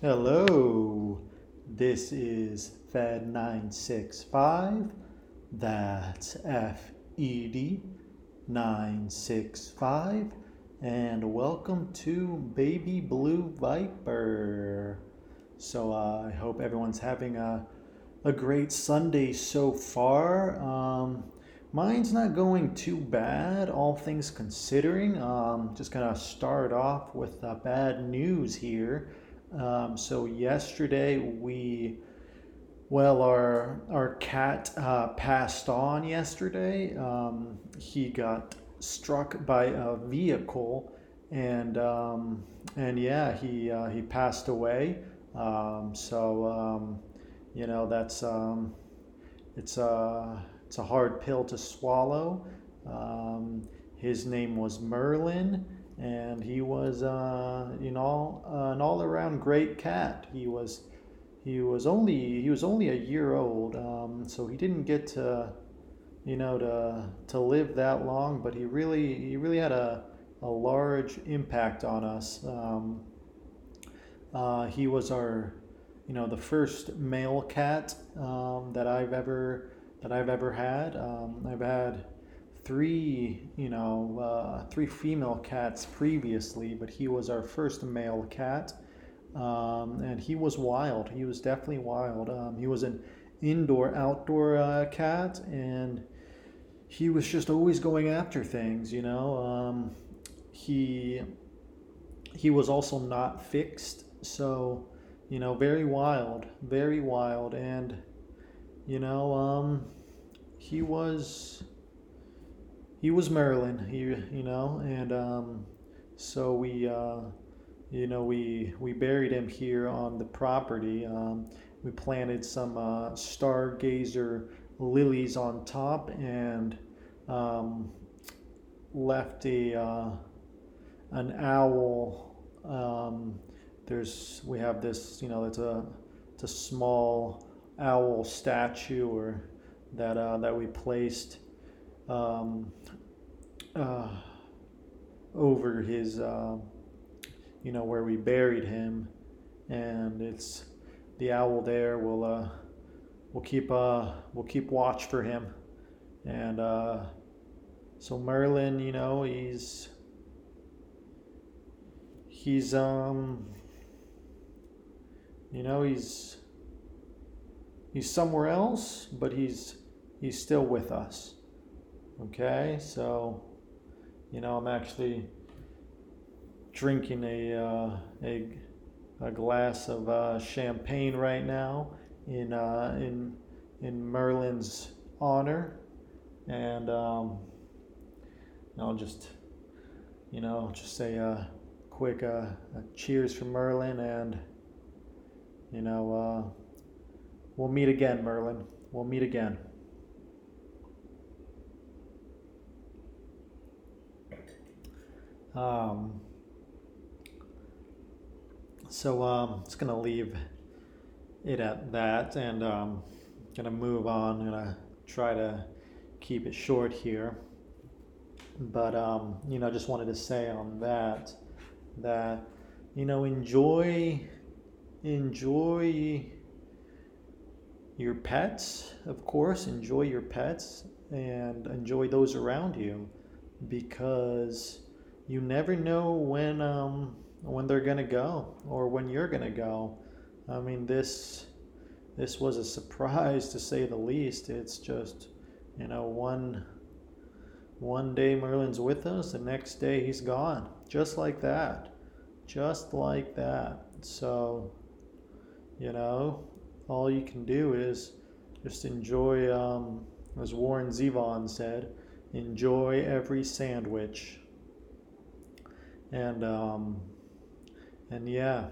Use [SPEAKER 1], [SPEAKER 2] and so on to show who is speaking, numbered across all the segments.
[SPEAKER 1] Hello, this is Fed 965. That's FED 965. And welcome to Baby Blue Viper. So uh, I hope everyone's having a, a great Sunday so far. Um, mine's not going too bad, all things considering. Um, just gonna start off with uh, bad news here. Um, so yesterday we, well, our our cat uh, passed on yesterday. Um, he got struck by a vehicle, and um, and yeah, he uh, he passed away. Um, so um, you know that's um, it's a it's a hard pill to swallow. Um, his name was Merlin and he was uh, you know an all-around great cat. He was he was only he was only a year old, um, so he didn't get to you know to to live that long, but he really he really had a a large impact on us. Um, uh, he was our you know the first male cat um, that I've ever that I've ever had. Um, I've had three, you know, uh, three female cats previously, but he was our first male cat. Um, and he was wild. He was definitely wild. Um, he was an indoor outdoor uh, cat, and he was just always going after things. You know, um, he he was also not fixed, so you know, very wild, very wild, and you know, um, he was he was Merlin, he, you know, and um, so we, uh, you know, we we buried him here on the property. Um, we planted some uh, stargazer lilies on top and um, left a uh, an owl. Um, there's we have this, you know, it's a it's a small owl statue or that uh, that we placed um, uh, over his, uh, you know, where we buried him, and it's the owl there will uh, will keep uh, will keep watch for him, and uh, so Merlin, you know, he's he's um you know he's he's somewhere else but he's he's still with us okay so you know, I'm actually drinking a uh, a, a glass of uh, champagne right now in uh, in in Merlin's honor, and um, I'll just you know just say a quick uh, a cheers for Merlin, and you know uh, we'll meet again, Merlin. We'll meet again. Um, so um, I'm just gonna leave it at that, and um, gonna move on. I'm gonna try to keep it short here, but um, you know, just wanted to say on that that you know, enjoy enjoy your pets, of course, enjoy your pets and enjoy those around you because you never know when um, when they're gonna go or when you're gonna go. I mean, this this was a surprise to say the least. It's just you know one one day Merlin's with us, the next day he's gone, just like that, just like that. So you know, all you can do is just enjoy, um, as Warren Zevon said, enjoy every sandwich and um, and yeah,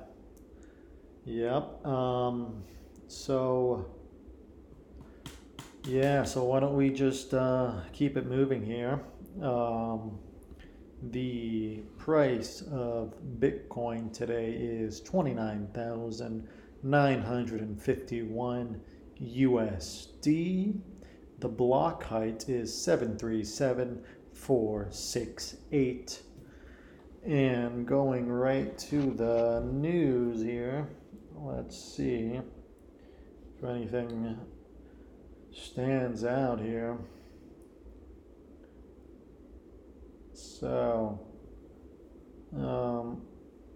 [SPEAKER 1] yep. Um, so yeah, so why don't we just uh, keep it moving here? Um, the price of Bitcoin today is twenty nine thousand nine hundred and fifty one USD. The block height is seven three seven four six eight. And going right to the news here, let's see if anything stands out here. So, um,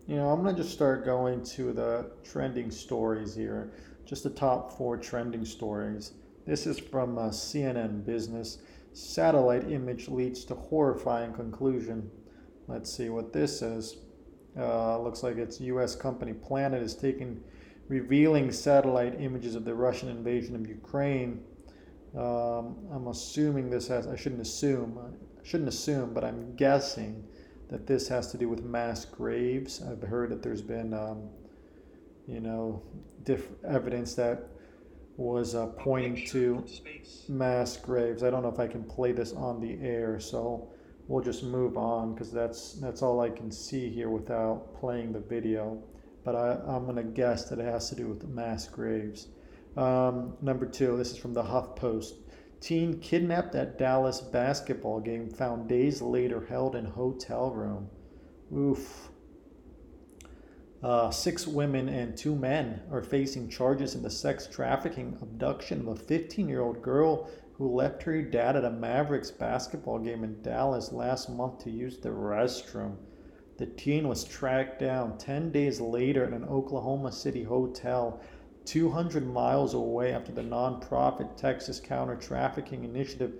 [SPEAKER 1] you know, I'm going to just start going to the trending stories here, just the top four trending stories. This is from uh, CNN Business. Satellite image leads to horrifying conclusion. Let's see what this says. Uh, looks like it's U.S. company Planet is taking revealing satellite images of the Russian invasion of Ukraine. Um, I'm assuming this has. I shouldn't assume. I shouldn't assume, but I'm guessing that this has to do with mass graves. I've heard that there's been, um, you know, diff- evidence that was uh, pointing to mass graves. I don't know if I can play this on the air, so we'll just move on because that's that's all I can see here without playing the video. But I, I'm gonna guess that it has to do with the mass graves. Um, number two, this is from the HuffPost. Teen kidnapped at Dallas basketball game found days later held in hotel room. Oof. Uh, six women and two men are facing charges in the sex trafficking abduction of a 15 year old girl who left her dad at a Mavericks basketball game in Dallas last month to use the restroom. The teen was tracked down 10 days later in an Oklahoma City hotel 200 miles away after the nonprofit Texas Counter Trafficking Initiative,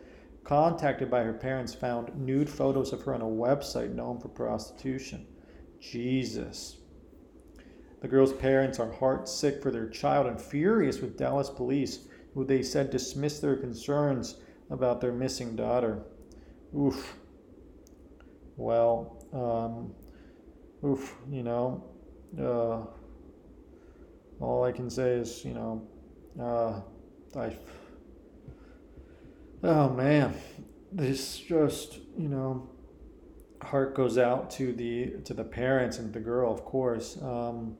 [SPEAKER 1] contacted by her parents, found nude photos of her on a website known for prostitution. Jesus. The girl's parents are heartsick for their child and furious with Dallas police, who they said dismissed their concerns about their missing daughter. Oof. Well, um, oof, you know, uh, all I can say is, you know, uh, I. Oh man, this just, you know, heart goes out to the to the parents and the girl, of course. Um,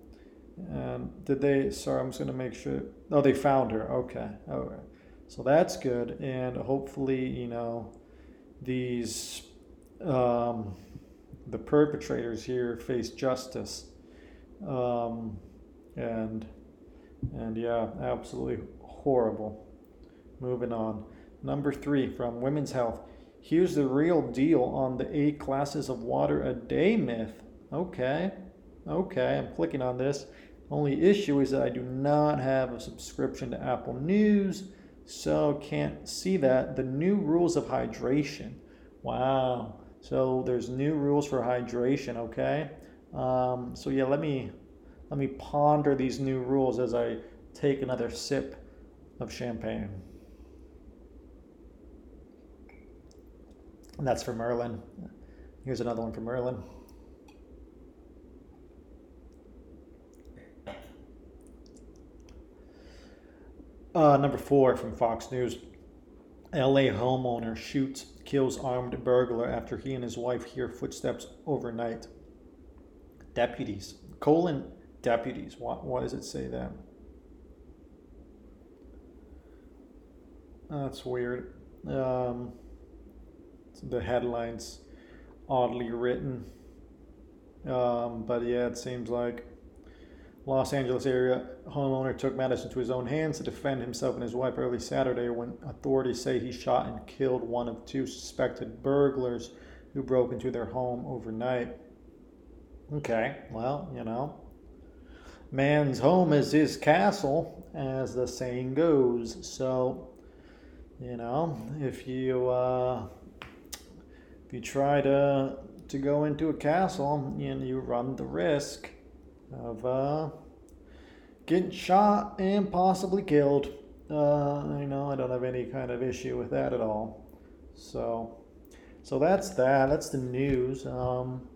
[SPEAKER 1] and did they? Sorry, I'm just gonna make sure. Oh, they found her. Okay, all right. So that's good, and hopefully, you know, these um, the perpetrators here face justice. Um, and and yeah, absolutely horrible. Moving on. Number three from Women's Health. Here's the real deal on the eight glasses of water a day myth. Okay, okay, I'm clicking on this. Only issue is that I do not have a subscription to Apple News, so can't see that. The new rules of hydration. Wow. So there's new rules for hydration. Okay. Um, so yeah, let me let me ponder these new rules as I take another sip of champagne. And that's for Merlin. Here's another one for Merlin. Uh, number four from Fox News. LA homeowner shoots, kills armed burglar after he and his wife hear footsteps overnight. Deputies. Colon deputies. Why, why does it say that? That's weird. Um, the headline's oddly written. Um, but yeah, it seems like Los Angeles area homeowner took matters into his own hands to defend himself and his wife early Saturday when authorities say he shot and killed one of two suspected burglars who broke into their home overnight. Okay, well, you know, man's home is his castle, as the saying goes. So, you know, if you uh, if you try to to go into a castle, you know, you run the risk of uh, getting shot and possibly killed. Uh, I know I don't have any kind of issue with that at all. So, so that's that. That's the news. Um,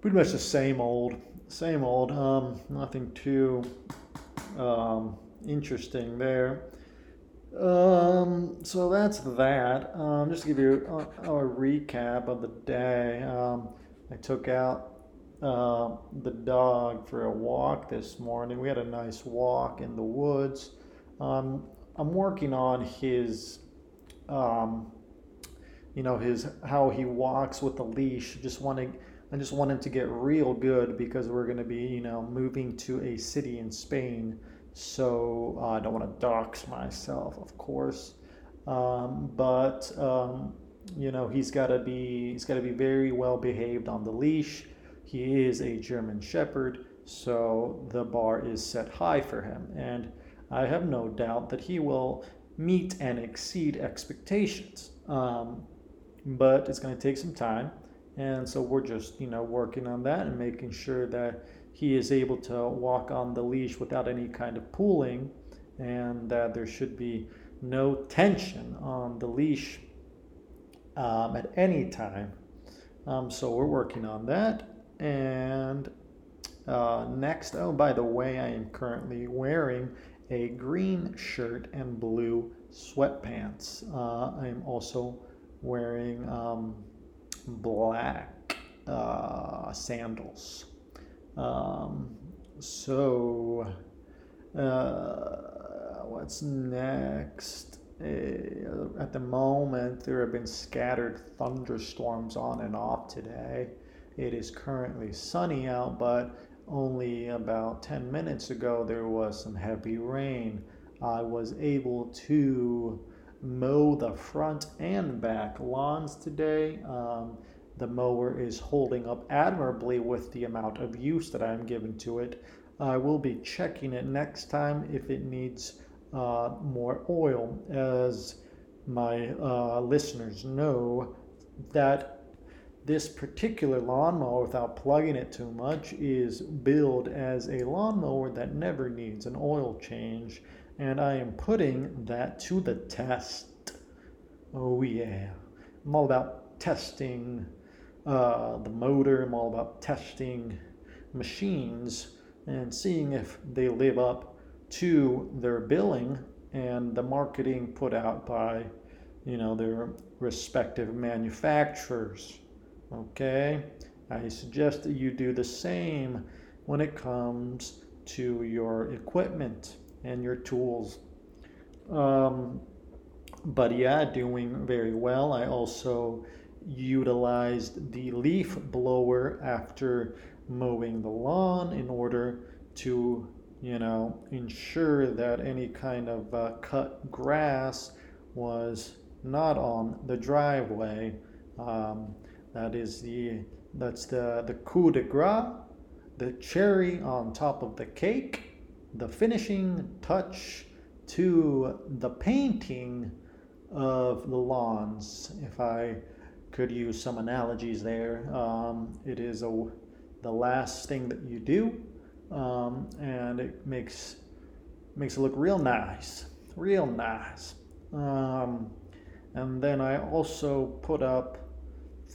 [SPEAKER 1] pretty much the same old same old. Um, nothing too um, interesting there. Um, so that's that. Um, just to give you a, a recap of the day, um, I took out uh, the dog for a walk this morning. We had a nice walk in the woods. Um, I'm working on his, um, you know, his how he walks with the leash. Just want to I just want him to get real good because we're going to be, you know, moving to a city in Spain. So uh, I don't want to dox myself, of course. Um, but um, you know, he's got to be he's got to be very well behaved on the leash. He is a German Shepherd, so the bar is set high for him, and I have no doubt that he will meet and exceed expectations. Um, but it's going to take some time. And so we're just, you know, working on that and making sure that he is able to walk on the leash without any kind of pulling and that there should be no tension on the leash um, at any time. Um, so we're working on that. And uh, next, oh, by the way, I am currently wearing a green shirt and blue sweatpants. Uh, I am also wearing um, black uh, sandals. Um, so, uh, what's next? Uh, at the moment, there have been scattered thunderstorms on and off today. It is currently sunny out, but only about 10 minutes ago there was some heavy rain. I was able to mow the front and back lawns today. Um, the mower is holding up admirably with the amount of use that I'm giving to it. I will be checking it next time if it needs uh, more oil. As my uh, listeners know, that this particular lawnmower, without plugging it too much, is billed as a lawnmower that never needs an oil change and I am putting that to the test. Oh, yeah. I'm all about testing uh, the motor, I'm all about testing machines and seeing if they live up to their billing and the marketing put out by you know their respective manufacturers okay i suggest that you do the same when it comes to your equipment and your tools. Um, but yeah, doing very well. I also utilized the leaf blower after mowing the lawn in order to, you know, ensure that any kind of uh, cut grass was not on the driveway. Um, that is the that's the the coup de grace, the cherry on top of the cake the finishing touch to the painting of the lawns. If I could use some analogies there, um, it is a, the last thing that you do, um, and it makes makes it look real nice, real nice. Um, and then I also put up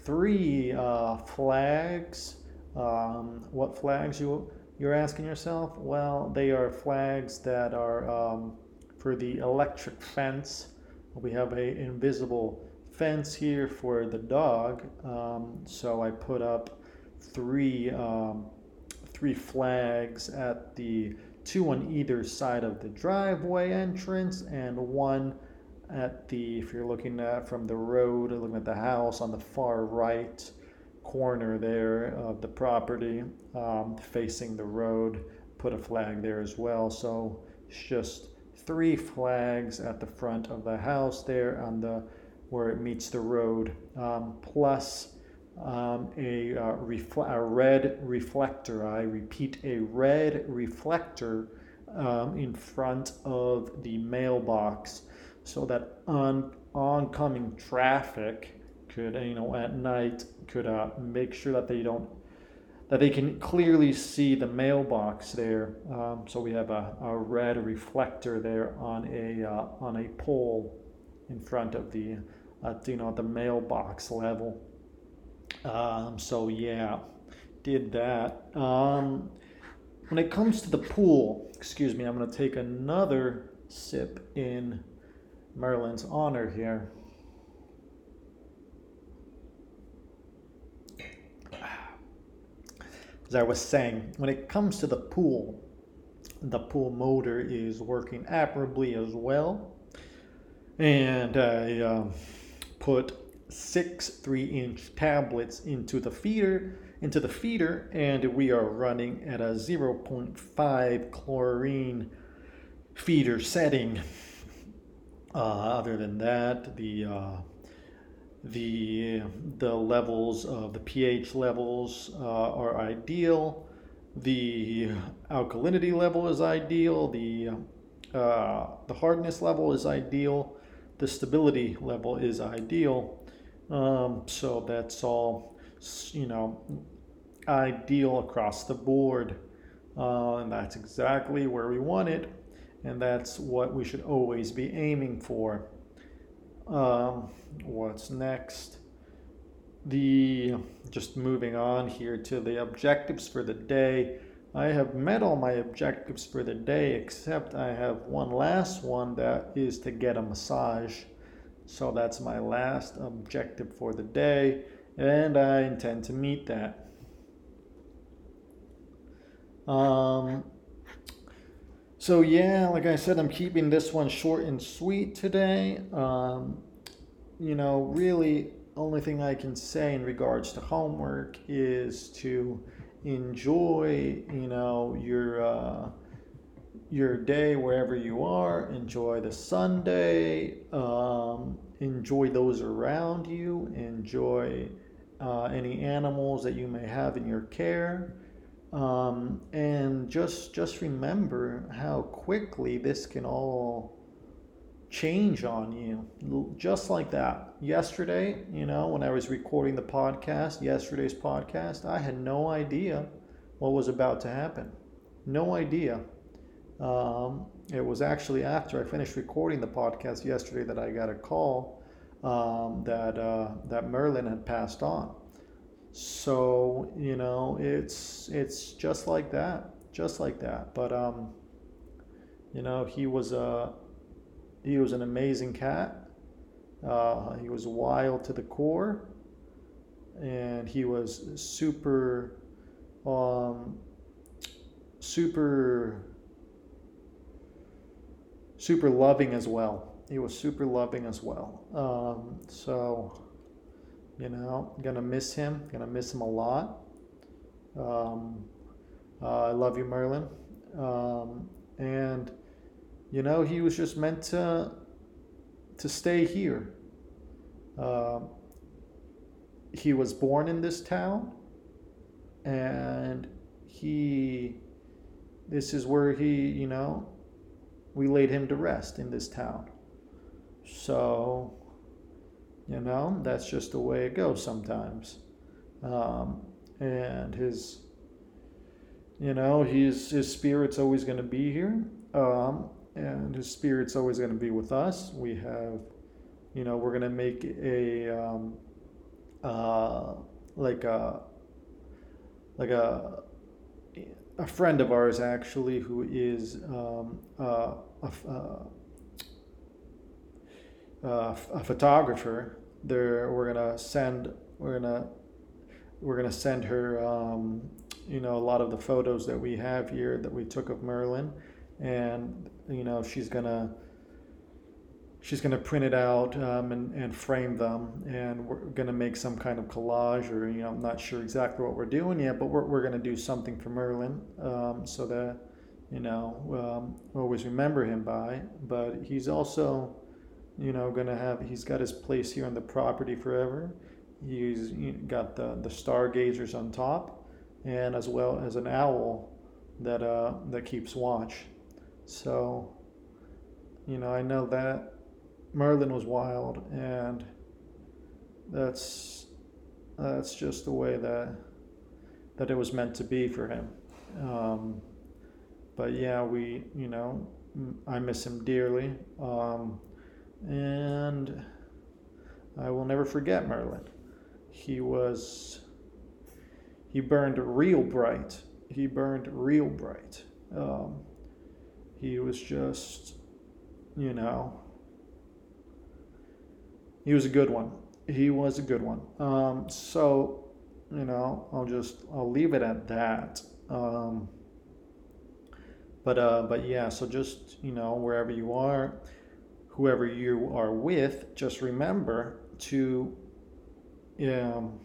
[SPEAKER 1] three uh, flags. Um, what flags you you're asking yourself? Well, they are flags that are um, for the electric fence. We have a invisible fence here for the dog. Um, so I put up three um, three flags at the two on either side of the driveway entrance and one at the if you're looking at from the road looking at the house on the far right corner there of the property um, facing the road, put a flag there as well. So it's just three flags at the front of the house there on the where it meets the road, um, plus um, a, uh, refle- a red reflector. I repeat, a red reflector um, in front of the mailbox so that on oncoming traffic could you know at night could uh, make sure that they don't that they can clearly see the mailbox there. Um, so we have a, a, red reflector there on a uh, on a pole in front of the uh, you know the mailbox level. Um, so yeah, did that. Um, when it comes to the pool, excuse me, I'm going to take another sip in Merlin's honor here. as I was saying, when it comes to the pool, the pool motor is working admirably as well. And I uh, put six three inch tablets into the feeder into the feeder, and we are running at a 0.5 chlorine feeder setting. Uh, other than that, the uh, the the levels of the pH levels uh, are ideal. The alkalinity level is ideal. The uh, the hardness level is ideal. The stability level is ideal. Um, so that's all, you know, ideal across the board. Uh, and that's exactly where we want it. And that's what we should always be aiming for. Um, what's next? The just moving on here to the objectives for the day. I have met all my objectives for the day, except I have one last one that is to get a massage. So that's my last objective for the day, and I intend to meet that. Um, so yeah, like I said, I'm keeping this one short and sweet today. Um, you know, really, only thing I can say in regards to homework is to enjoy, you know, your uh, your day wherever you are. Enjoy the Sunday. Um, enjoy those around you. Enjoy uh, any animals that you may have in your care. Um, and just just remember how quickly this can all change on you. Just like that. Yesterday you know when i was recording the podcast yesterday's podcast i had no idea what was about to happen. No idea. Um, it was actually after I finished recording the podcast yesterday that I got a call um, that uh, that Merlin had passed on. So you know, it's it's just like that, just like that. But um, you know, he was a he was an amazing cat. Uh, he was wild to the core, and he was super, um, super super loving as well. He was super loving as well. Um, so, you know, gonna miss him. Gonna miss him a lot. Um, uh, I love you, Merlin. Um, and you know, he was just meant to to stay here. Uh, he was born in this town, and he. This is where he, you know, we laid him to rest in this town. So, you know, that's just the way it goes sometimes. Um, and his, you know, his, his spirit's always going to be here. Um, and his spirit's always going to be with us. We have, you know, we're going to make a, um, uh, like a, like a, a friend of ours actually who is um, uh, a, uh, a, photographer. There, we're gonna send we're gonna we're gonna send her um, you know a lot of the photos that we have here that we took of Merlin, and you know she's gonna she's to print it out um, and, and frame them and we're to make some kind of collage or you know i'm not sure exactly what we're doing yet but we're, we're to do something for merlin um, so that you know um, always remember him by but he's also you know to have he's got his place here on the property forever. He's got the, the stargazers on top and as well as an owl that uh, that keeps watch. So you know i know that Merlin was wild, and that's that's just the way that that it was meant to be for him. Um, but yeah, we you know I miss him dearly, um, and I will never forget Merlin. He was he burned real bright. He burned real bright. Um, he was just you know he was a good one. He was a good one. Um, so, you know, I'll just I'll leave it at that. Um, but uh, but yeah, so just you know wherever you are, whoever you are with, just remember to um,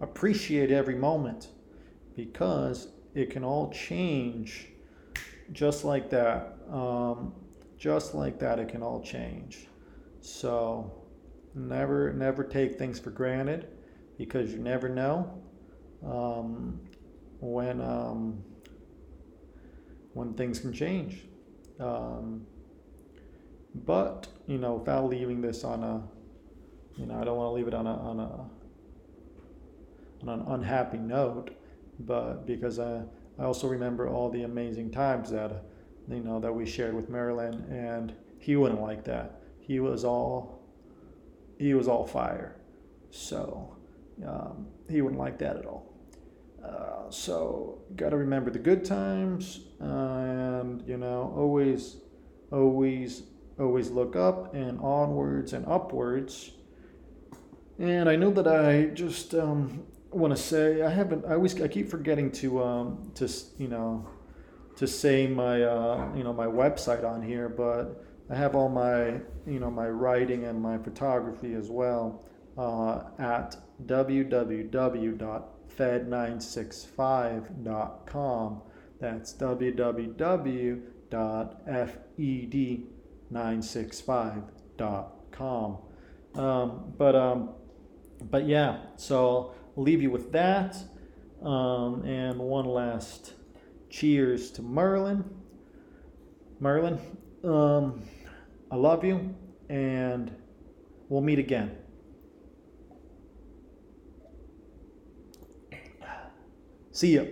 [SPEAKER 1] appreciate every moment because it can all change just like that. Um, just like that, it can all change. So never, never take things for granted because you never know um, when um, when things can change. Um, but you know, without leaving this on a, you know, I don't want to leave it on a on a on an unhappy note, but because I I also remember all the amazing times that you know that we shared with Merlin, and he wouldn't like that. He was all he was all fire, so um, he wouldn't like that at all. Uh, so got to remember the good times, and you know always, always, always look up and onwards and upwards. And I know that I just um, want to say I haven't. I always I keep forgetting to um, to you know to say my uh, you know my website on here, but I have all my you know my writing and my photography as well uh, at www.fed965.com. That's www.fed965.com. Um, but um, but yeah, so I'll leave you with that. Um, and one last cheers to Merlin. Merlin, um, I love you, and we'll meet again. See ya.